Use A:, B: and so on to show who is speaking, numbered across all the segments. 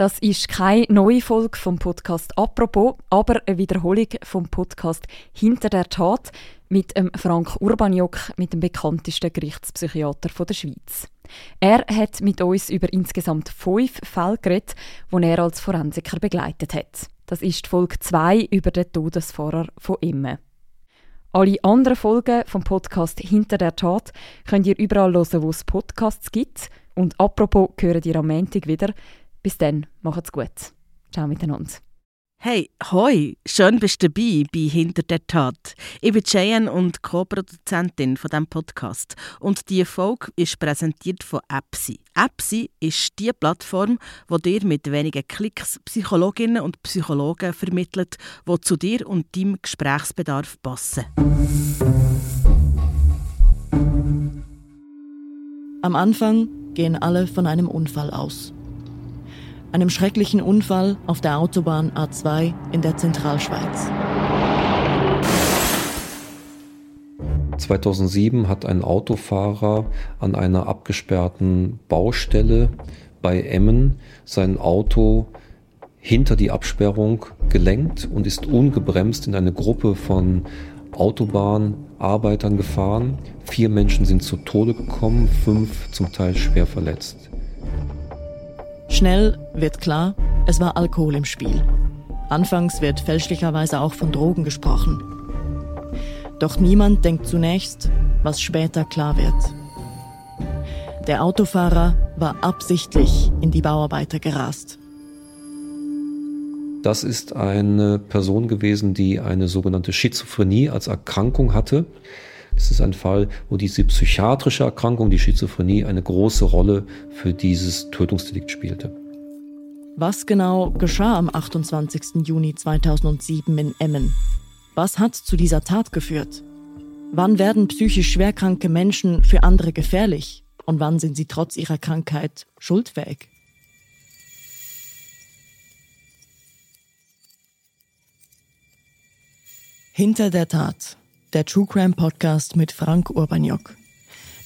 A: Das ist keine neue Folge vom Podcast «Apropos», aber eine Wiederholung vom Podcast «Hinter der Tat» mit dem Frank Urbaniok, mit dem bekanntesten Gerichtspsychiater der Schweiz. Er hat mit uns über insgesamt fünf Fälle geredet, die er als Forensiker begleitet hat. Das ist Folge 2 über den Todesfahrer von Imme. Alle anderen Folgen vom Podcast «Hinter der Tat» könnt ihr überall hören, wo es Podcasts gibt. Und apropos, hören ihr am Montag wieder – bis dann, macht's gut. Ciao miteinander.
B: Hey, hoi, schön bist du dabei bei Hinter der Tat. Ich bin Cheyenne und Co-Produzentin von diesem Podcast. Und diese Folge ist präsentiert von Epsi. Epsi ist die Plattform, wo dir mit wenigen Klicks Psychologinnen und Psychologen vermittelt, die zu dir und deinem Gesprächsbedarf passen.
C: Am Anfang gehen alle von einem Unfall aus einem schrecklichen Unfall auf der Autobahn A2 in der Zentralschweiz.
D: 2007 hat ein Autofahrer an einer abgesperrten Baustelle bei Emmen sein Auto hinter die Absperrung gelenkt und ist ungebremst in eine Gruppe von Autobahnarbeitern gefahren. Vier Menschen sind zu Tode gekommen, fünf zum Teil schwer verletzt.
C: Schnell wird klar, es war Alkohol im Spiel. Anfangs wird fälschlicherweise auch von Drogen gesprochen. Doch niemand denkt zunächst, was später klar wird. Der Autofahrer war absichtlich in die Bauarbeiter gerast.
D: Das ist eine Person gewesen, die eine sogenannte Schizophrenie als Erkrankung hatte. Es ist ein Fall, wo diese psychiatrische Erkrankung, die Schizophrenie, eine große Rolle für dieses Tötungsdelikt spielte.
C: Was genau geschah am 28. Juni 2007 in Emmen? Was hat zu dieser Tat geführt? Wann werden psychisch schwerkranke Menschen für andere gefährlich? Und wann sind sie trotz ihrer Krankheit schuldfähig? Hinter der Tat der True Crime Podcast mit Frank Urbaniok.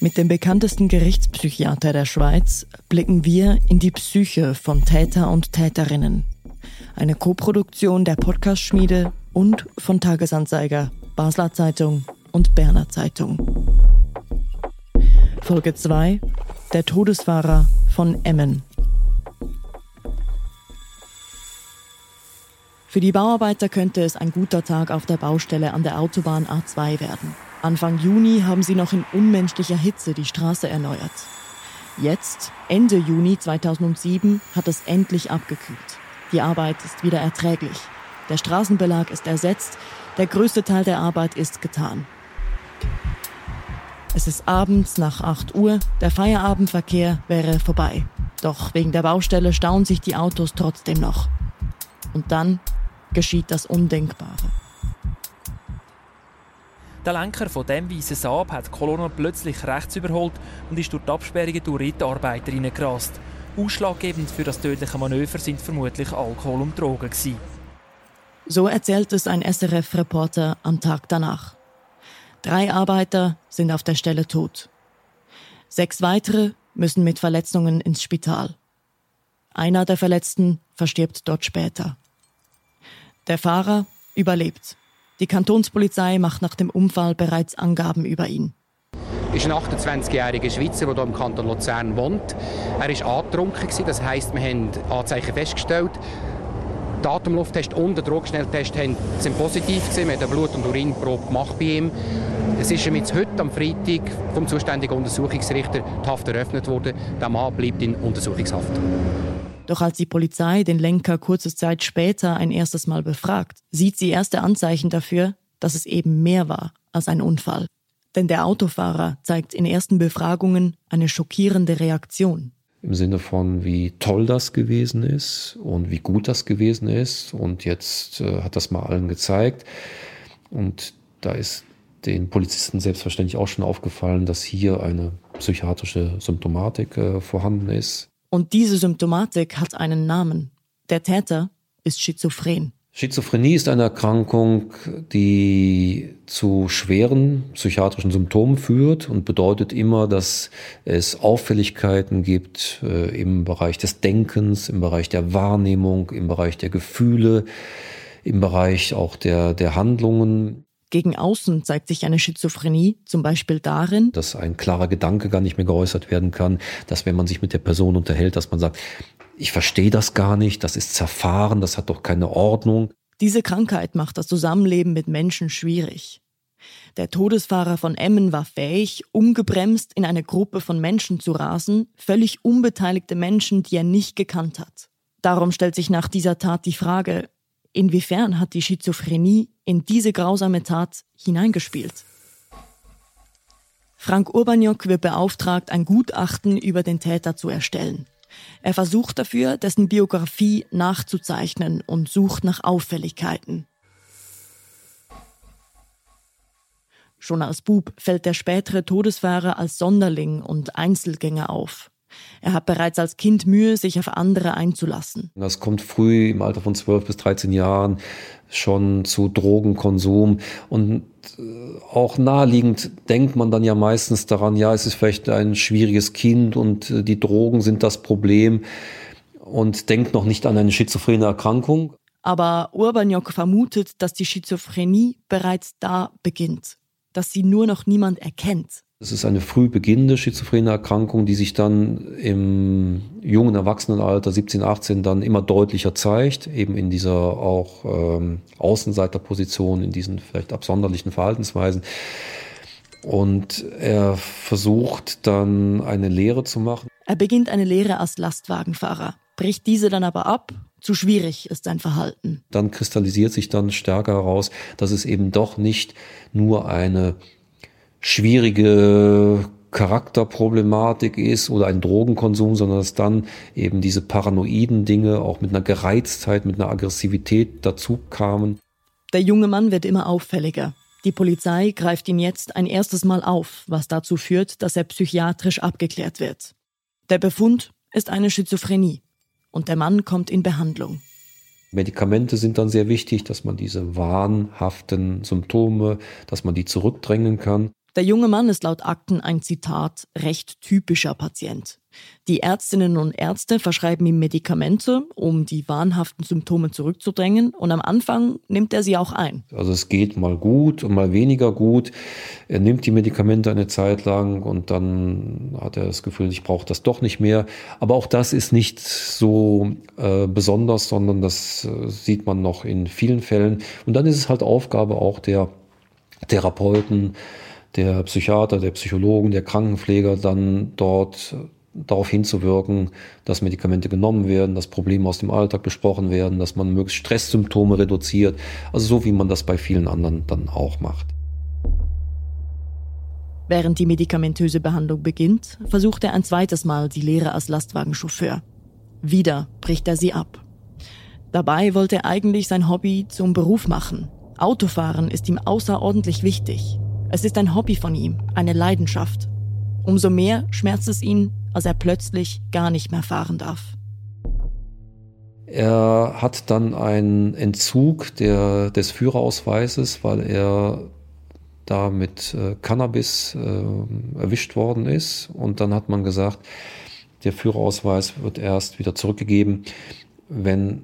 C: Mit dem bekanntesten Gerichtspsychiater der Schweiz blicken wir in die Psyche von Täter und Täterinnen. Eine Koproduktion der Podcast-Schmiede und von Tagesanzeiger, Basler Zeitung und Berner Zeitung. Folge 2 Der Todesfahrer von Emmen. Für die Bauarbeiter könnte es ein guter Tag auf der Baustelle an der Autobahn A2 werden. Anfang Juni haben sie noch in unmenschlicher Hitze die Straße erneuert. Jetzt, Ende Juni 2007, hat es endlich abgekühlt. Die Arbeit ist wieder erträglich. Der Straßenbelag ist ersetzt, der größte Teil der Arbeit ist getan. Es ist abends nach 8 Uhr, der Feierabendverkehr wäre vorbei. Doch wegen der Baustelle stauen sich die Autos trotzdem noch. Und dann geschieht das Undenkbare.
E: Der Lenker von dem weißen Saab hat die Kolonne plötzlich rechts überholt und ist durch die Absperrungen durch Rittarbeiter reingerast. Ausschlaggebend für das tödliche Manöver sind vermutlich Alkohol und Drogen. Gewesen.
C: So erzählt es ein SRF-Reporter am Tag danach. Drei Arbeiter sind auf der Stelle tot. Sechs weitere müssen mit Verletzungen ins Spital. Einer der Verletzten verstirbt dort später. Der Fahrer überlebt. Die Kantonspolizei macht nach dem Unfall bereits Angaben über ihn.
F: Ist ein 28-jähriger Schweizer, der hier im Kanton Luzern wohnt. Er war angetrunken, das heisst, wir haben Anzeichen festgestellt. Der Atemlufttest und der Drogenschnelltest sind positiv. Wir haben eine Blut- und Urinprobe gemacht bei ihm. Es ist ihm jetzt heute am Freitag vom zuständigen Untersuchungsrichter die Haft eröffnet worden. Der Mann bleibt in Untersuchungshaft.
C: Doch als die Polizei den Lenker kurze Zeit später ein erstes Mal befragt, sieht sie erste Anzeichen dafür, dass es eben mehr war als ein Unfall. Denn der Autofahrer zeigt in ersten Befragungen eine schockierende Reaktion.
D: Im Sinne von, wie toll das gewesen ist und wie gut das gewesen ist. Und jetzt äh, hat das mal allen gezeigt. Und da ist den Polizisten selbstverständlich auch schon aufgefallen, dass hier eine psychiatrische Symptomatik äh, vorhanden ist.
C: Und diese Symptomatik hat einen Namen. Der Täter ist schizophren.
D: Schizophrenie ist eine Erkrankung, die zu schweren psychiatrischen Symptomen führt und bedeutet immer, dass es Auffälligkeiten gibt äh, im Bereich des Denkens, im Bereich der Wahrnehmung, im Bereich der Gefühle, im Bereich auch der, der Handlungen.
C: Gegen außen zeigt sich eine Schizophrenie zum Beispiel darin,
D: dass ein klarer Gedanke gar nicht mehr geäußert werden kann, dass wenn man sich mit der Person unterhält, dass man sagt, ich verstehe das gar nicht, das ist zerfahren, das hat doch keine Ordnung.
C: Diese Krankheit macht das Zusammenleben mit Menschen schwierig. Der Todesfahrer von Emmen war fähig, ungebremst in eine Gruppe von Menschen zu rasen, völlig unbeteiligte Menschen, die er nicht gekannt hat. Darum stellt sich nach dieser Tat die Frage, inwiefern hat die Schizophrenie in diese grausame Tat hineingespielt? Frank Urbaniok wird beauftragt, ein Gutachten über den Täter zu erstellen. Er versucht dafür, dessen Biografie nachzuzeichnen und sucht nach Auffälligkeiten. Schon als Bub fällt der spätere Todesfahrer als Sonderling und Einzelgänger auf. Er hat bereits als Kind Mühe, sich auf andere einzulassen.
D: Das kommt früh im Alter von 12 bis 13 Jahren schon zu Drogenkonsum und äh, auch naheliegend denkt man dann ja meistens daran, ja, es ist vielleicht ein schwieriges Kind und äh, die Drogen sind das Problem und denkt noch nicht an eine schizophrene Erkrankung.
C: Aber Urbaniok vermutet, dass die Schizophrenie bereits da beginnt, dass sie nur noch niemand erkennt.
D: Es ist eine früh beginnende schizophrene Erkrankung, die sich dann im jungen Erwachsenenalter, 17, 18, dann immer deutlicher zeigt, eben in dieser auch ähm, Außenseiterposition, in diesen vielleicht absonderlichen Verhaltensweisen. Und er versucht dann eine Lehre zu machen.
C: Er beginnt eine Lehre als Lastwagenfahrer, bricht diese dann aber ab. Zu schwierig ist sein Verhalten.
D: Dann kristallisiert sich dann stärker heraus, dass es eben doch nicht nur eine schwierige Charakterproblematik ist oder ein Drogenkonsum, sondern dass dann eben diese paranoiden Dinge auch mit einer Gereiztheit, mit einer Aggressivität dazu kamen.
C: Der junge Mann wird immer auffälliger. Die Polizei greift ihn jetzt ein erstes Mal auf, was dazu führt, dass er psychiatrisch abgeklärt wird. Der Befund ist eine Schizophrenie und der Mann kommt in Behandlung.
D: Medikamente sind dann sehr wichtig, dass man diese wahnhaften Symptome, dass man die zurückdrängen kann.
C: Der junge Mann ist laut Akten ein Zitat recht typischer Patient. Die Ärztinnen und Ärzte verschreiben ihm Medikamente, um die wahnhaften Symptome zurückzudrängen und am Anfang nimmt er sie auch ein.
D: Also es geht mal gut und mal weniger gut. Er nimmt die Medikamente eine Zeit lang und dann hat er das Gefühl, ich brauche das doch nicht mehr. Aber auch das ist nicht so äh, besonders, sondern das äh, sieht man noch in vielen Fällen. Und dann ist es halt Aufgabe auch der Therapeuten, der Psychiater, der Psychologen, der Krankenpfleger dann dort darauf hinzuwirken, dass Medikamente genommen werden, dass Probleme aus dem Alltag besprochen werden, dass man möglichst Stresssymptome reduziert. Also so wie man das bei vielen anderen dann auch macht.
C: Während die medikamentöse Behandlung beginnt, versucht er ein zweites Mal die Lehre als Lastwagenchauffeur. Wieder bricht er sie ab. Dabei wollte er eigentlich sein Hobby zum Beruf machen. Autofahren ist ihm außerordentlich wichtig. Es ist ein Hobby von ihm, eine Leidenschaft. Umso mehr schmerzt es ihn, als er plötzlich gar nicht mehr fahren darf.
D: Er hat dann einen Entzug der, des Führerausweises, weil er da mit äh, Cannabis äh, erwischt worden ist. Und dann hat man gesagt, der Führerausweis wird erst wieder zurückgegeben, wenn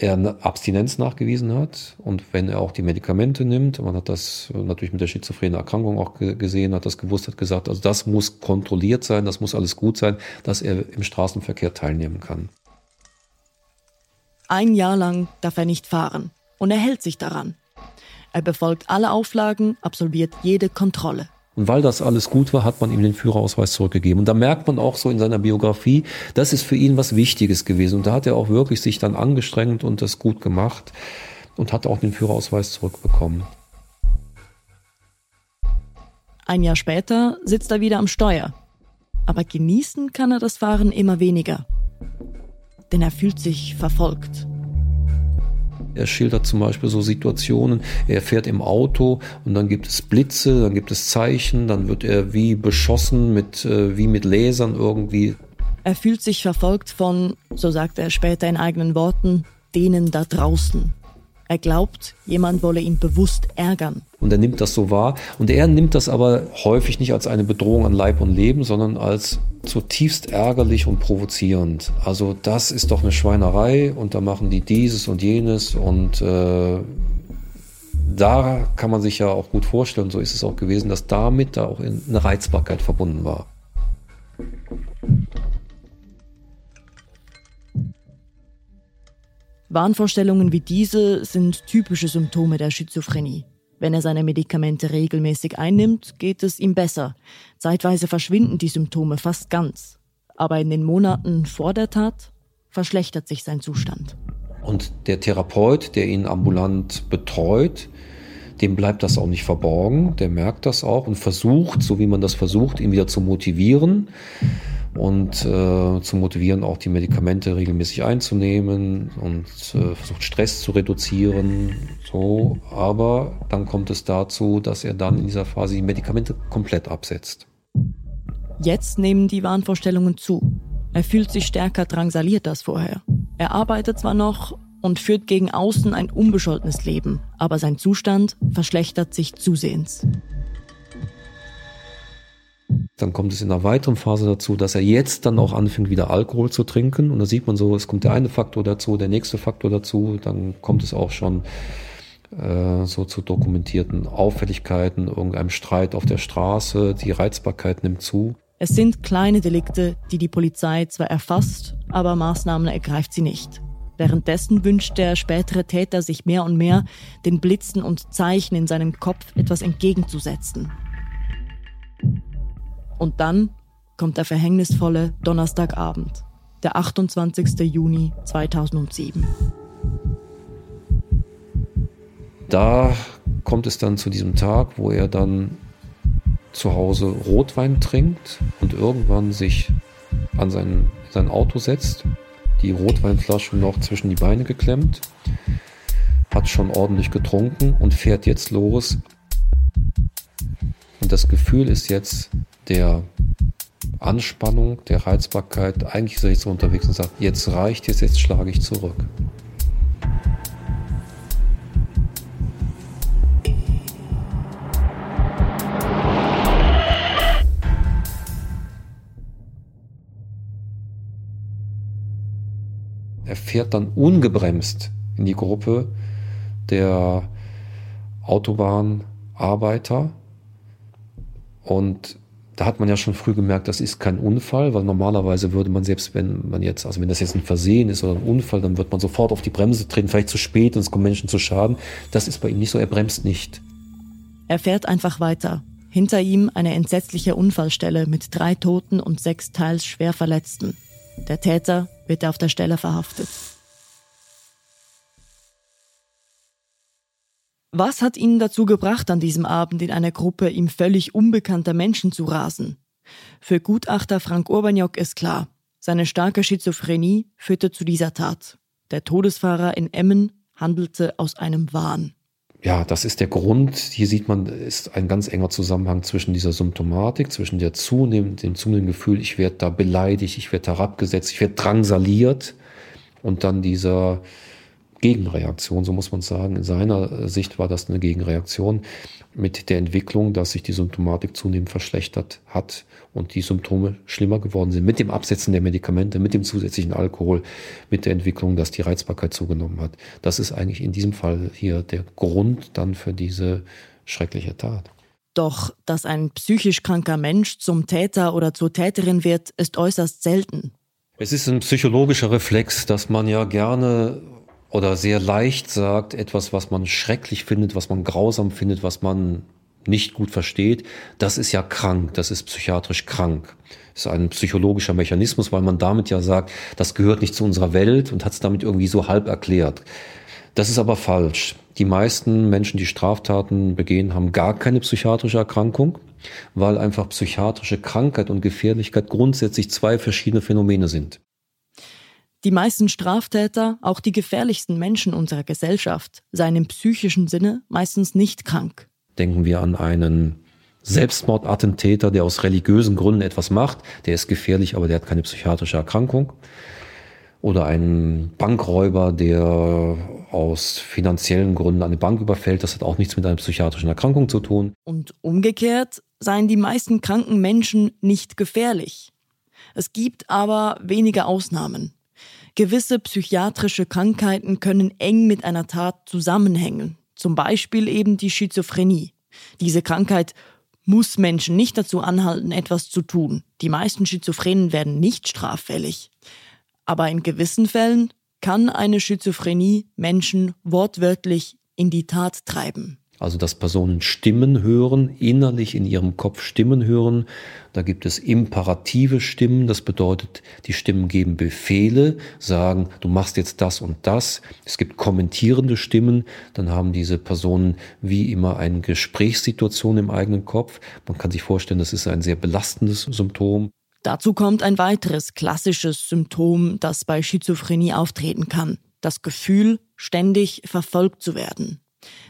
D: er eine Abstinenz nachgewiesen hat und wenn er auch die Medikamente nimmt, man hat das natürlich mit der schizophrenen Erkrankung auch gesehen, hat das gewusst, hat gesagt, also das muss kontrolliert sein, das muss alles gut sein, dass er im Straßenverkehr teilnehmen kann.
C: Ein Jahr lang darf er nicht fahren und er hält sich daran. Er befolgt alle Auflagen, absolviert jede Kontrolle.
D: Und weil das alles gut war, hat man ihm den Führerausweis zurückgegeben. Und da merkt man auch so in seiner Biografie, das ist für ihn was Wichtiges gewesen. Und da hat er auch wirklich sich dann angestrengt und das gut gemacht und hat auch den Führerausweis zurückbekommen.
C: Ein Jahr später sitzt er wieder am Steuer. Aber genießen kann er das Fahren immer weniger. Denn er fühlt sich verfolgt.
D: Er schildert zum Beispiel so Situationen, er fährt im Auto und dann gibt es Blitze, dann gibt es Zeichen, dann wird er wie beschossen, mit, äh, wie mit Lasern irgendwie.
C: Er fühlt sich verfolgt von, so sagt er später in eigenen Worten, denen da draußen. Er glaubt, jemand wolle ihn bewusst ärgern.
D: Und er nimmt das so wahr. Und er nimmt das aber häufig nicht als eine Bedrohung an Leib und Leben, sondern als zutiefst ärgerlich und provozierend. Also das ist doch eine Schweinerei und da machen die dieses und jenes und äh, da kann man sich ja auch gut vorstellen, so ist es auch gewesen, dass damit da auch eine Reizbarkeit verbunden war.
C: Wahnvorstellungen wie diese sind typische Symptome der Schizophrenie. Wenn er seine Medikamente regelmäßig einnimmt, geht es ihm besser. Zeitweise verschwinden die Symptome fast ganz. Aber in den Monaten vor der Tat verschlechtert sich sein Zustand.
D: Und der Therapeut, der ihn ambulant betreut, dem bleibt das auch nicht verborgen. Der merkt das auch und versucht, so wie man das versucht, ihn wieder zu motivieren und äh, zu motivieren, auch die Medikamente regelmäßig einzunehmen und äh, versucht Stress zu reduzieren. So, aber dann kommt es dazu, dass er dann in dieser Phase die Medikamente komplett absetzt.
C: Jetzt nehmen die Wahnvorstellungen zu. Er fühlt sich stärker drangsaliert als vorher. Er arbeitet zwar noch und führt gegen außen ein unbescholtenes Leben, aber sein Zustand verschlechtert sich zusehends.
D: Dann kommt es in einer weiteren Phase dazu, dass er jetzt dann auch anfängt, wieder Alkohol zu trinken. Und da sieht man so, es kommt der eine Faktor dazu, der nächste Faktor dazu. Dann kommt es auch schon äh, so zu dokumentierten Auffälligkeiten, irgendeinem Streit auf der Straße. Die Reizbarkeit nimmt zu.
C: Es sind kleine Delikte, die die Polizei zwar erfasst, aber Maßnahmen ergreift sie nicht. Währenddessen wünscht der spätere Täter sich mehr und mehr, den Blitzen und Zeichen in seinem Kopf etwas entgegenzusetzen. Und dann kommt der verhängnisvolle Donnerstagabend, der 28. Juni 2007.
D: Da kommt es dann zu diesem Tag, wo er dann zu Hause Rotwein trinkt und irgendwann sich an sein, sein Auto setzt, die Rotweinflasche noch zwischen die Beine geklemmt, hat schon ordentlich getrunken und fährt jetzt los. Und das Gefühl ist jetzt, der Anspannung, der Reizbarkeit. Eigentlich ist er jetzt unterwegs und sagt, jetzt reicht es, jetzt schlage ich zurück. Er fährt dann ungebremst in die Gruppe der Autobahnarbeiter und da hat man ja schon früh gemerkt, das ist kein Unfall, weil normalerweise würde man selbst, wenn man jetzt, also wenn das jetzt ein Versehen ist oder ein Unfall, dann wird man sofort auf die Bremse treten, vielleicht zu spät und es kommen Menschen zu Schaden. Das ist bei ihm nicht so, er bremst nicht.
C: Er fährt einfach weiter. Hinter ihm eine entsetzliche Unfallstelle mit drei Toten und sechs teils schwer Verletzten. Der Täter wird auf der Stelle verhaftet. Was hat ihn dazu gebracht, an diesem Abend in einer Gruppe ihm völlig unbekannter Menschen zu rasen? Für Gutachter Frank Urbaniok ist klar, seine starke Schizophrenie führte zu dieser Tat. Der Todesfahrer in Emmen handelte aus einem Wahn.
D: Ja, das ist der Grund. Hier sieht man, ist ein ganz enger Zusammenhang zwischen dieser Symptomatik, zwischen der zunehmenden, dem zunehmenden Gefühl, ich werde da beleidigt, ich werde herabgesetzt, ich werde drangsaliert und dann dieser Gegenreaktion, so muss man sagen. In seiner Sicht war das eine Gegenreaktion mit der Entwicklung, dass sich die Symptomatik zunehmend verschlechtert hat und die Symptome schlimmer geworden sind. Mit dem Absetzen der Medikamente, mit dem zusätzlichen Alkohol, mit der Entwicklung, dass die Reizbarkeit zugenommen hat. Das ist eigentlich in diesem Fall hier der Grund dann für diese schreckliche Tat.
C: Doch, dass ein psychisch kranker Mensch zum Täter oder zur Täterin wird, ist äußerst selten.
D: Es ist ein psychologischer Reflex, dass man ja gerne oder sehr leicht sagt, etwas, was man schrecklich findet, was man grausam findet, was man nicht gut versteht, das ist ja krank, das ist psychiatrisch krank. Das ist ein psychologischer Mechanismus, weil man damit ja sagt, das gehört nicht zu unserer Welt und hat es damit irgendwie so halb erklärt. Das ist aber falsch. Die meisten Menschen, die Straftaten begehen, haben gar keine psychiatrische Erkrankung, weil einfach psychiatrische Krankheit und Gefährlichkeit grundsätzlich zwei verschiedene Phänomene sind.
C: Die meisten Straftäter, auch die gefährlichsten Menschen unserer Gesellschaft, seien im psychischen Sinne meistens nicht krank.
D: Denken wir an einen Selbstmordattentäter, der aus religiösen Gründen etwas macht. Der ist gefährlich, aber der hat keine psychiatrische Erkrankung. oder ein Bankräuber, der aus finanziellen Gründen eine Bank überfällt. Das hat auch nichts mit einer psychiatrischen Erkrankung zu tun.
C: Und umgekehrt seien die meisten kranken Menschen nicht gefährlich. Es gibt aber wenige Ausnahmen. Gewisse psychiatrische Krankheiten können eng mit einer Tat zusammenhängen, zum Beispiel eben die Schizophrenie. Diese Krankheit muss Menschen nicht dazu anhalten, etwas zu tun. Die meisten Schizophrenen werden nicht straffällig. Aber in gewissen Fällen kann eine Schizophrenie Menschen wortwörtlich in die Tat treiben.
D: Also dass Personen Stimmen hören, innerlich in ihrem Kopf Stimmen hören. Da gibt es imperative Stimmen, das bedeutet, die Stimmen geben Befehle, sagen, du machst jetzt das und das. Es gibt kommentierende Stimmen, dann haben diese Personen wie immer eine Gesprächssituation im eigenen Kopf. Man kann sich vorstellen, das ist ein sehr belastendes Symptom.
C: Dazu kommt ein weiteres klassisches Symptom, das bei Schizophrenie auftreten kann. Das Gefühl, ständig verfolgt zu werden.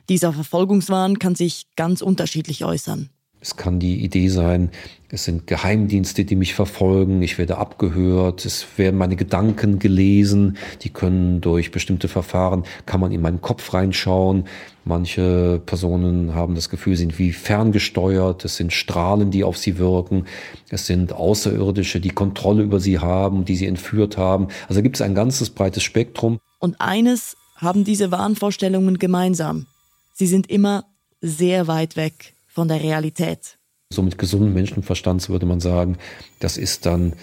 C: Dieser Verfolgungswahn kann sich ganz unterschiedlich äußern.
D: Es kann die Idee sein, es sind Geheimdienste, die mich verfolgen, ich werde abgehört, es werden meine Gedanken gelesen, die können durch bestimmte Verfahren, kann man in meinen Kopf reinschauen. Manche Personen haben das Gefühl, sind wie ferngesteuert, es sind Strahlen, die auf sie wirken, es sind Außerirdische, die Kontrolle über sie haben, die sie entführt haben. Also gibt es ein ganzes breites Spektrum.
C: Und eines haben diese Wahnvorstellungen gemeinsam. Sie sind immer sehr weit weg von der Realität.
D: So mit gesundem Menschenverstand würde man sagen, das ist dann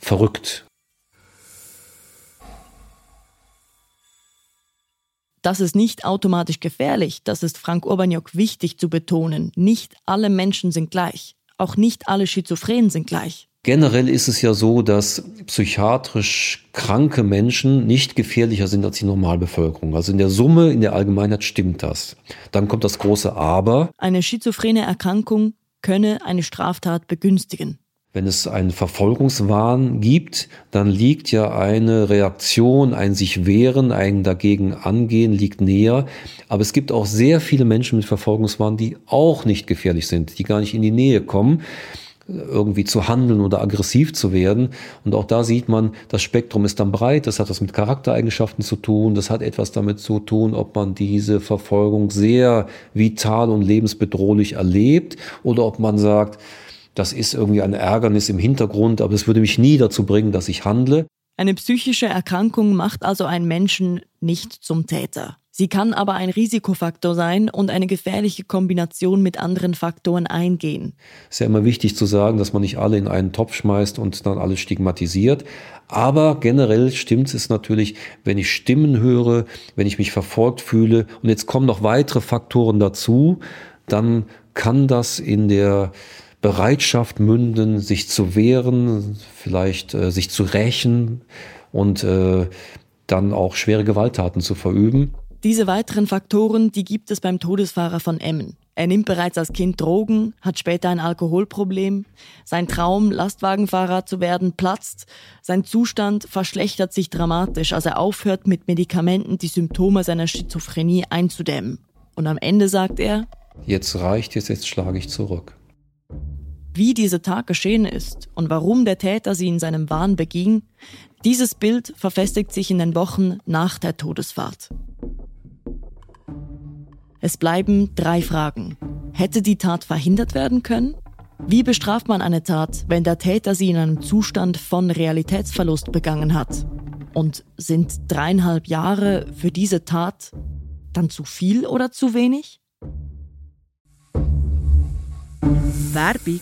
D: verrückt.
C: Das ist nicht automatisch gefährlich, das ist Frank Urbaniok wichtig zu betonen. Nicht alle Menschen sind gleich. Auch nicht alle Schizophrenen sind gleich.
D: Generell ist es ja so, dass psychiatrisch kranke Menschen nicht gefährlicher sind als die Normalbevölkerung. Also in der Summe, in der Allgemeinheit stimmt das. Dann kommt das große Aber.
C: Eine schizophrene Erkrankung könne eine Straftat begünstigen.
D: Wenn es einen Verfolgungswahn gibt, dann liegt ja eine Reaktion, ein sich wehren, ein dagegen angehen, liegt näher. Aber es gibt auch sehr viele Menschen mit Verfolgungswahn, die auch nicht gefährlich sind, die gar nicht in die Nähe kommen irgendwie zu handeln oder aggressiv zu werden. Und auch da sieht man, das Spektrum ist dann breit, das hat was mit Charaktereigenschaften zu tun, das hat etwas damit zu tun, ob man diese Verfolgung sehr vital und lebensbedrohlich erlebt oder ob man sagt, das ist irgendwie ein Ärgernis im Hintergrund, aber es würde mich nie dazu bringen, dass ich handle.
C: Eine psychische Erkrankung macht also einen Menschen nicht zum Täter. Sie kann aber ein Risikofaktor sein und eine gefährliche Kombination mit anderen Faktoren eingehen.
D: Es ist ja immer wichtig zu sagen, dass man nicht alle in einen Topf schmeißt und dann alles stigmatisiert. Aber generell stimmt es natürlich, wenn ich Stimmen höre, wenn ich mich verfolgt fühle und jetzt kommen noch weitere Faktoren dazu, dann kann das in der Bereitschaft münden, sich zu wehren, vielleicht äh, sich zu rächen und äh, dann auch schwere Gewalttaten zu verüben.
C: Diese weiteren Faktoren, die gibt es beim Todesfahrer von Emmen. Er nimmt bereits als Kind Drogen, hat später ein Alkoholproblem. Sein Traum, Lastwagenfahrer zu werden, platzt. Sein Zustand verschlechtert sich dramatisch, als er aufhört, mit Medikamenten die Symptome seiner Schizophrenie einzudämmen. Und am Ende sagt er,
D: Jetzt reicht es, jetzt schlage ich zurück.
C: Wie dieser Tag geschehen ist und warum der Täter sie in seinem Wahn beging, dieses Bild verfestigt sich in den Wochen nach der Todesfahrt. Es bleiben drei Fragen. Hätte die Tat verhindert werden können? Wie bestraft man eine Tat, wenn der Täter sie in einem Zustand von Realitätsverlust begangen hat? Und sind dreieinhalb Jahre für diese Tat dann zu viel oder zu wenig?
B: Werbung.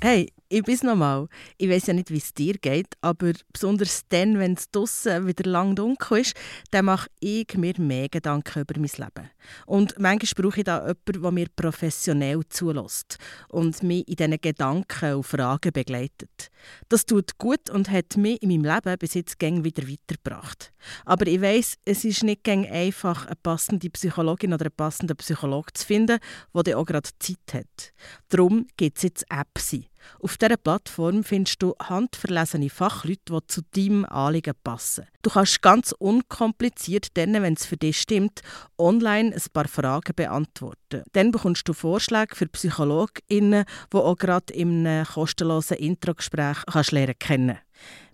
B: Hey, ich bin's nochmal. Ich weiß ja nicht, wie es dir geht, aber besonders dann, wenn es draussen wieder lang dunkel ist, dann mache ich mir mehr Gedanken über mein Leben. Und manchmal brauche ich da jemanden, der mir professionell zulässt und mich in diesen Gedanken und Fragen begleitet. Das tut gut und hat mich in meinem Leben bis jetzt gäng wieder weitergebracht. Aber ich weiß, es ist nicht gäng einfach, eine passende Psychologin oder einen passenden Psychologen zu finden, der auch gerade Zeit hat. Darum gibt es jetzt Epsi Auf dieser Plattform findest du handverlesene Fachleute, die zu deinem Anliegen passen. Du kannst ganz unkompliziert, dann, wenn es für dich stimmt, online ein paar Fragen beantworten. Dann bekommst du Vorschläge für PsychologInnen, die auch gerade einem kostenlosen Introgespräch kannst lernen kennen.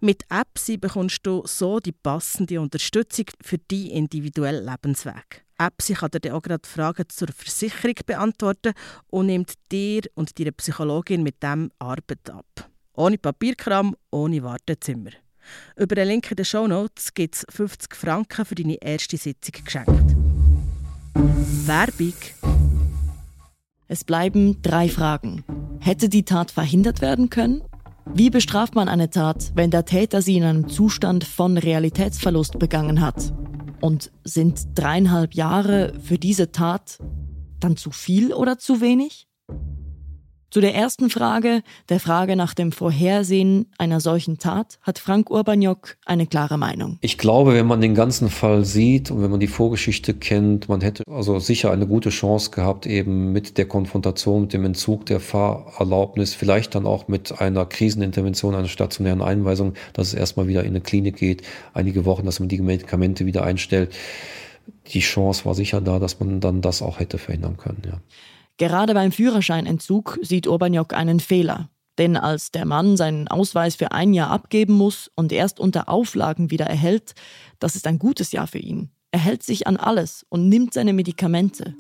B: Mit Apps bekommst du so die passende Unterstützung für deinen individuellen Lebensweg. Epsi kann dir auch gerade Fragen zur Versicherung beantworten und nimmt dir und deiner Psychologin mit dem Arbeit ab. Ohne Papierkram, ohne Wartezimmer. Über den Link in den Show Notes gibt es 50 Franken für deine erste Sitzung geschenkt. Werbung.
C: Es bleiben drei Fragen. Hätte die Tat verhindert werden können? Wie bestraft man eine Tat, wenn der Täter sie in einem Zustand von Realitätsverlust begangen hat? Und sind dreieinhalb Jahre für diese Tat dann zu viel oder zu wenig? Zu der ersten Frage, der Frage nach dem Vorhersehen einer solchen Tat, hat Frank Urbaniok eine klare Meinung.
D: Ich glaube, wenn man den ganzen Fall sieht und wenn man die Vorgeschichte kennt, man hätte also sicher eine gute Chance gehabt, eben mit der Konfrontation, mit dem Entzug der Fahrerlaubnis, vielleicht dann auch mit einer Krisenintervention, einer stationären Einweisung, dass es erstmal wieder in eine Klinik geht, einige Wochen, dass man die Medikamente wieder einstellt. Die Chance war sicher da, dass man dann das auch hätte verhindern können, ja.
C: Gerade beim Führerscheinentzug sieht Urbaniok einen Fehler. Denn als der Mann seinen Ausweis für ein Jahr abgeben muss und erst unter Auflagen wieder erhält, das ist ein gutes Jahr für ihn. Er hält sich an alles und nimmt seine Medikamente.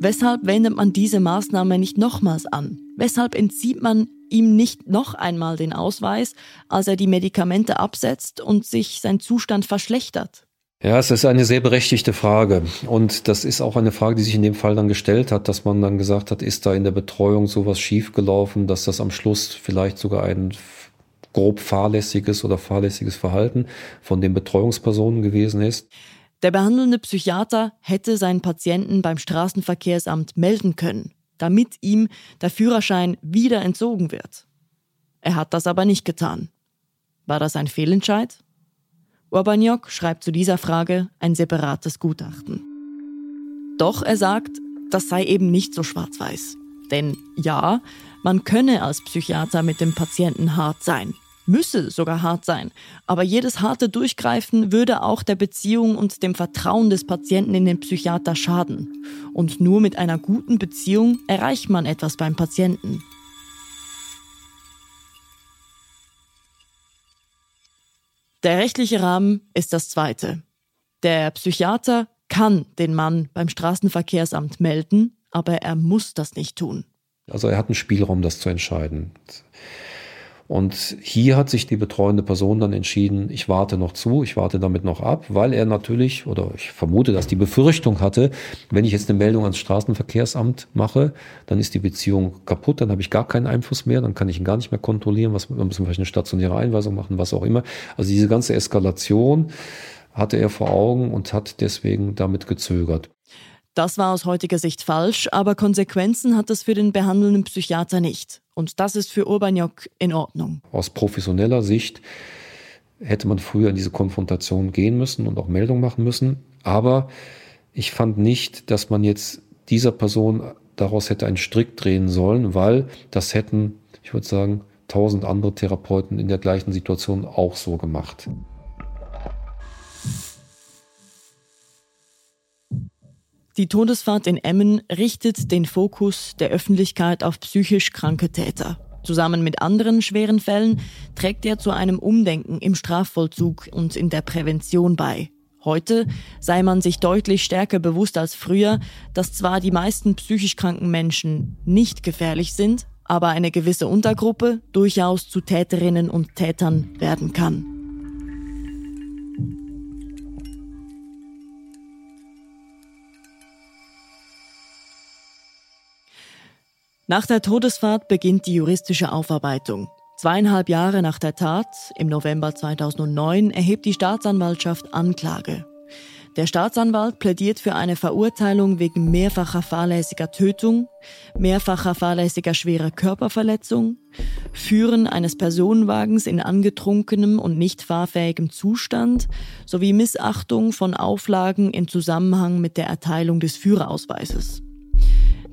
C: Weshalb wendet man diese Maßnahme nicht nochmals an? Weshalb entzieht man ihm nicht noch einmal den Ausweis, als er die Medikamente absetzt und sich sein Zustand verschlechtert?
D: Ja, es ist eine sehr berechtigte Frage. Und das ist auch eine Frage, die sich in dem Fall dann gestellt hat, dass man dann gesagt hat, ist da in der Betreuung sowas schiefgelaufen, dass das am Schluss vielleicht sogar ein grob fahrlässiges oder fahrlässiges Verhalten von den Betreuungspersonen gewesen ist.
C: Der behandelnde Psychiater hätte seinen Patienten beim Straßenverkehrsamt melden können, damit ihm der Führerschein wieder entzogen wird. Er hat das aber nicht getan. War das ein Fehlentscheid? Urbaniok schreibt zu dieser Frage ein separates Gutachten. Doch er sagt, das sei eben nicht so schwarz-weiß. Denn ja, man könne als Psychiater mit dem Patienten hart sein, müsse sogar hart sein, aber jedes harte Durchgreifen würde auch der Beziehung und dem Vertrauen des Patienten in den Psychiater schaden. Und nur mit einer guten Beziehung erreicht man etwas beim Patienten. Der rechtliche Rahmen ist das zweite. Der Psychiater kann den Mann beim Straßenverkehrsamt melden, aber er muss das nicht tun.
D: Also er hat einen Spielraum, das zu entscheiden. Und hier hat sich die betreuende Person dann entschieden, ich warte noch zu, ich warte damit noch ab, weil er natürlich, oder ich vermute, dass die Befürchtung hatte, wenn ich jetzt eine Meldung ans Straßenverkehrsamt mache, dann ist die Beziehung kaputt, dann habe ich gar keinen Einfluss mehr, dann kann ich ihn gar nicht mehr kontrollieren, was, dann müssen wir vielleicht eine stationäre Einweisung machen, was auch immer. Also diese ganze Eskalation hatte er vor Augen und hat deswegen damit gezögert.
C: Das war aus heutiger Sicht falsch, aber Konsequenzen hat es für den behandelnden Psychiater nicht. Und das ist für Urbaniok in Ordnung.
D: Aus professioneller Sicht hätte man früher in diese Konfrontation gehen müssen und auch Meldung machen müssen. Aber ich fand nicht, dass man jetzt dieser Person daraus hätte einen Strick drehen sollen, weil das hätten, ich würde sagen, tausend andere Therapeuten in der gleichen Situation auch so gemacht.
C: Die Todesfahrt in Emmen richtet den Fokus der Öffentlichkeit auf psychisch kranke Täter. Zusammen mit anderen schweren Fällen trägt er zu einem Umdenken im Strafvollzug und in der Prävention bei. Heute sei man sich deutlich stärker bewusst als früher, dass zwar die meisten psychisch kranken Menschen nicht gefährlich sind, aber eine gewisse Untergruppe durchaus zu Täterinnen und Tätern werden kann. Nach der Todesfahrt beginnt die juristische Aufarbeitung. Zweieinhalb Jahre nach der Tat, im November 2009, erhebt die Staatsanwaltschaft Anklage. Der Staatsanwalt plädiert für eine Verurteilung wegen mehrfacher fahrlässiger Tötung, mehrfacher fahrlässiger schwerer Körperverletzung, Führen eines Personenwagens in angetrunkenem und nicht fahrfähigem Zustand sowie Missachtung von Auflagen in Zusammenhang mit der Erteilung des Führerausweises.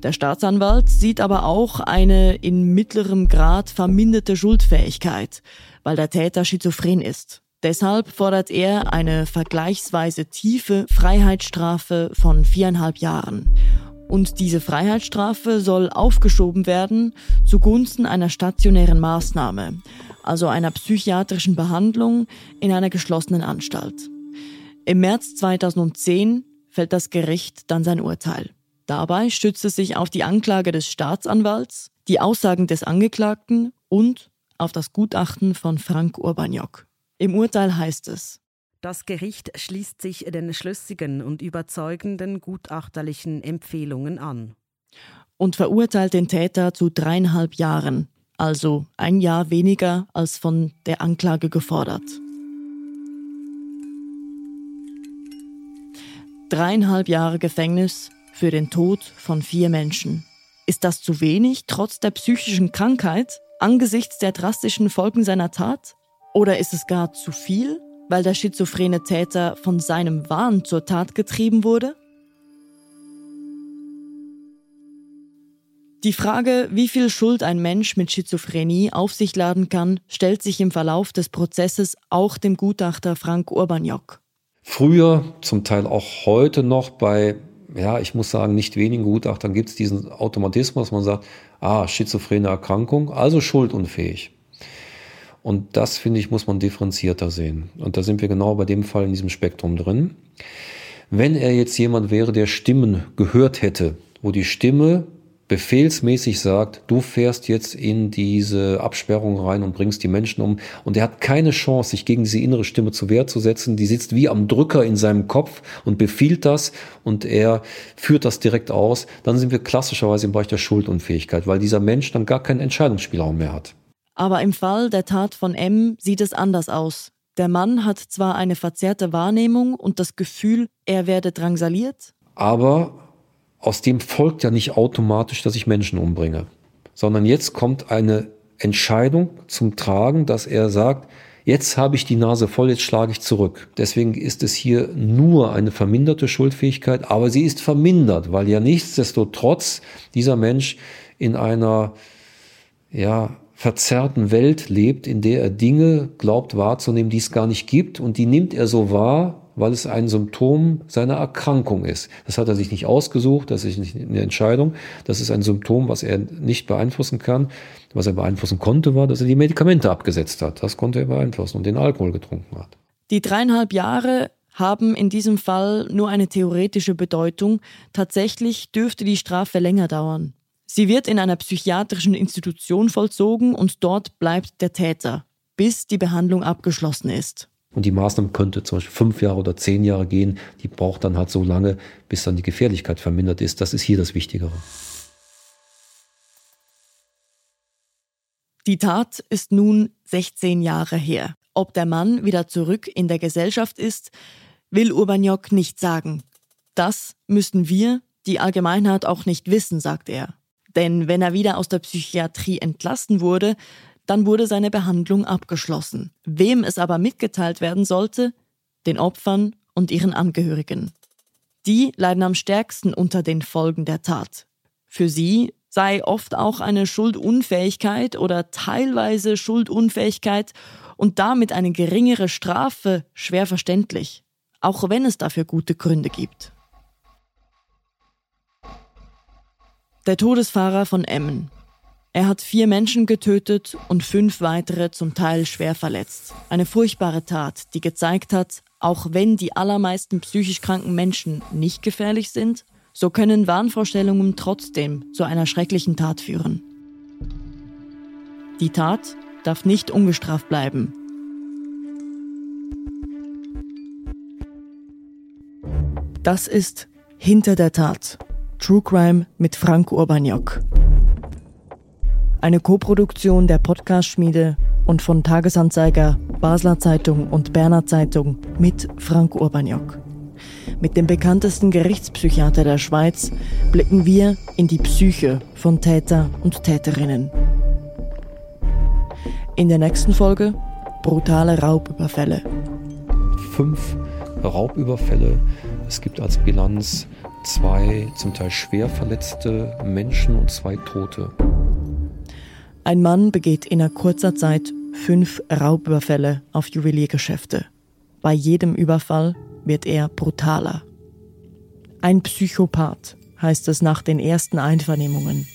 C: Der Staatsanwalt sieht aber auch eine in mittlerem Grad verminderte Schuldfähigkeit, weil der Täter schizophren ist. Deshalb fordert er eine vergleichsweise tiefe Freiheitsstrafe von viereinhalb Jahren. Und diese Freiheitsstrafe soll aufgeschoben werden zugunsten einer stationären Maßnahme, also einer psychiatrischen Behandlung in einer geschlossenen Anstalt. Im März 2010 fällt das Gericht dann sein Urteil. Dabei stützt es sich auf die Anklage des Staatsanwalts, die Aussagen des Angeklagten und auf das Gutachten von Frank Urbaniok. Im Urteil heißt es,
B: das Gericht schließt sich den schlüssigen und überzeugenden gutachterlichen Empfehlungen an.
C: Und verurteilt den Täter zu dreieinhalb Jahren, also ein Jahr weniger als von der Anklage gefordert. Dreieinhalb Jahre Gefängnis für den Tod von vier Menschen. Ist das zu wenig, trotz der psychischen Krankheit, angesichts der drastischen Folgen seiner Tat? Oder ist es gar zu viel, weil der schizophrene Täter von seinem Wahn zur Tat getrieben wurde? Die Frage, wie viel Schuld ein Mensch mit Schizophrenie auf sich laden kann, stellt sich im Verlauf des Prozesses auch dem Gutachter Frank Urbaniok.
D: Früher, zum Teil auch heute noch bei, ja, ich muss sagen, nicht wenigen Gutachtern gibt es diesen Automatismus, man sagt, ah, schizophrene Erkrankung, also schuldunfähig. Und das, finde ich, muss man differenzierter sehen. Und da sind wir genau bei dem Fall in diesem Spektrum drin. Wenn er jetzt jemand wäre, der Stimmen gehört hätte, wo die Stimme befehlsmäßig sagt, du fährst jetzt in diese Absperrung rein und bringst die Menschen um. Und er hat keine Chance, sich gegen diese innere Stimme zu Wehr zu setzen. Die sitzt wie am Drücker in seinem Kopf und befiehlt das und er führt das direkt aus. Dann sind wir klassischerweise im Bereich der Schuldunfähigkeit, weil dieser Mensch dann gar keinen Entscheidungsspielraum mehr hat.
C: Aber im Fall der Tat von M sieht es anders aus. Der Mann hat zwar eine verzerrte Wahrnehmung und das Gefühl, er werde drangsaliert.
D: Aber aus dem folgt ja nicht automatisch, dass ich Menschen umbringe, sondern jetzt kommt eine Entscheidung zum Tragen, dass er sagt, jetzt habe ich die Nase voll, jetzt schlage ich zurück. Deswegen ist es hier nur eine verminderte Schuldfähigkeit, aber sie ist vermindert, weil ja nichtsdestotrotz dieser Mensch in einer ja, verzerrten Welt lebt, in der er Dinge glaubt wahrzunehmen, die es gar nicht gibt. Und die nimmt er so wahr, weil es ein Symptom seiner Erkrankung ist. Das hat er sich nicht ausgesucht, das ist nicht eine Entscheidung. Das ist ein Symptom, was er nicht beeinflussen kann. Was er beeinflussen konnte, war, dass er die Medikamente abgesetzt hat. Das konnte er beeinflussen und den Alkohol getrunken hat.
C: Die dreieinhalb Jahre haben in diesem Fall nur eine theoretische Bedeutung. Tatsächlich dürfte die Strafe länger dauern. Sie wird in einer psychiatrischen Institution vollzogen und dort bleibt der Täter, bis die Behandlung abgeschlossen ist.
D: Und die Maßnahme könnte zum Beispiel fünf Jahre oder zehn Jahre gehen. Die braucht dann halt so lange, bis dann die Gefährlichkeit vermindert ist. Das ist hier das Wichtigere.
C: Die Tat ist nun 16 Jahre her. Ob der Mann wieder zurück in der Gesellschaft ist, will Urbaniok nicht sagen. Das müssen wir, die Allgemeinheit, auch nicht wissen, sagt er. Denn wenn er wieder aus der Psychiatrie entlassen wurde, dann wurde seine Behandlung abgeschlossen. Wem es aber mitgeteilt werden sollte? Den Opfern und ihren Angehörigen. Die leiden am stärksten unter den Folgen der Tat. Für sie sei oft auch eine Schuldunfähigkeit oder teilweise Schuldunfähigkeit und damit eine geringere Strafe schwer verständlich, auch wenn es dafür gute Gründe gibt. Der Todesfahrer von Emmen. Er hat vier Menschen getötet und fünf weitere zum Teil schwer verletzt. Eine furchtbare Tat, die gezeigt hat, auch wenn die allermeisten psychisch kranken Menschen nicht gefährlich sind, so können Wahnvorstellungen trotzdem zu einer schrecklichen Tat führen. Die Tat darf nicht ungestraft bleiben. Das ist Hinter der Tat True Crime mit Frank Urbaniok. Eine Koproduktion der Podcast-Schmiede und von Tagesanzeiger, Basler Zeitung und Berner Zeitung mit Frank Urbaniok. Mit dem bekanntesten Gerichtspsychiater der Schweiz blicken wir in die Psyche von Täter und Täterinnen. In der nächsten Folge brutale Raubüberfälle.
D: Fünf Raubüberfälle. Es gibt als Bilanz zwei zum Teil schwer verletzte Menschen und zwei Tote.
C: Ein Mann begeht in kurzer Zeit fünf Raubüberfälle auf Juweliergeschäfte. Bei jedem Überfall wird er brutaler. Ein Psychopath heißt es nach den ersten Einvernehmungen.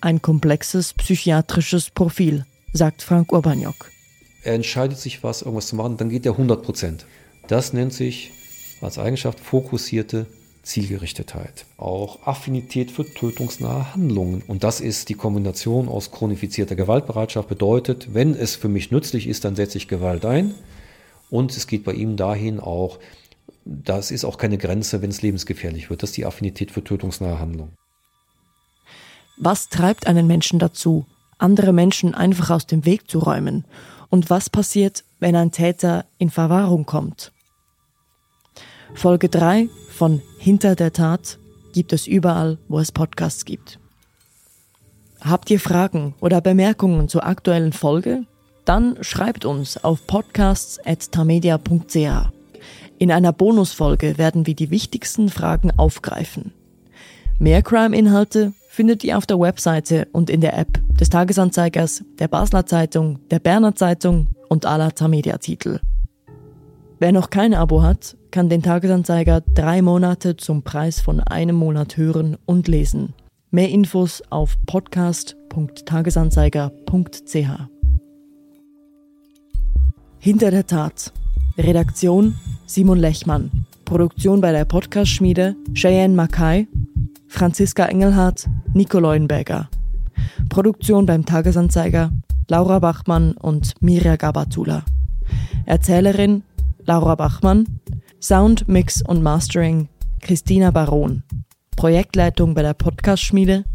C: Ein komplexes psychiatrisches Profil, sagt Frank Urbaniok.
D: Er entscheidet sich was, irgendwas zu machen, dann geht er 100 Prozent. Das nennt sich als Eigenschaft fokussierte Zielgerichtetheit. Auch Affinität für tötungsnahe Handlungen. Und das ist die Kombination aus chronifizierter Gewaltbereitschaft. Bedeutet, wenn es für mich nützlich ist, dann setze ich Gewalt ein. Und es geht bei ihm dahin auch, das ist auch keine Grenze, wenn es lebensgefährlich wird. Das ist die Affinität für tötungsnahe Handlungen.
C: Was treibt einen Menschen dazu, andere Menschen einfach aus dem Weg zu räumen? Und was passiert, wenn ein Täter in Verwahrung kommt? Folge 3 von Hinter der Tat gibt es überall, wo es Podcasts gibt. Habt ihr Fragen oder Bemerkungen zur aktuellen Folge? Dann schreibt uns auf podcasts.tamedia.ch. In einer Bonusfolge werden wir die wichtigsten Fragen aufgreifen. Mehr Crime-Inhalte findet ihr auf der Webseite und in der App des Tagesanzeigers, der Basler Zeitung, der Berner Zeitung und aller Tamedia-Titel. Wer noch kein Abo hat, kann den Tagesanzeiger drei Monate zum Preis von einem Monat hören und lesen. Mehr Infos auf podcast.tagesanzeiger.ch. Hinter der Tat. Redaktion Simon Lechmann. Produktion bei der Podcast-Schmiede Cheyenne Mackay, Franziska Engelhardt, Nico Leuenberger. Produktion beim Tagesanzeiger Laura Bachmann und Mirja Gabatula. Erzählerin Laura Bachmann, Sound, Mix und Mastering Christina Baron, Projektleitung bei der Podcast-Schmiede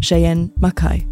C: Cheyenne Mackay.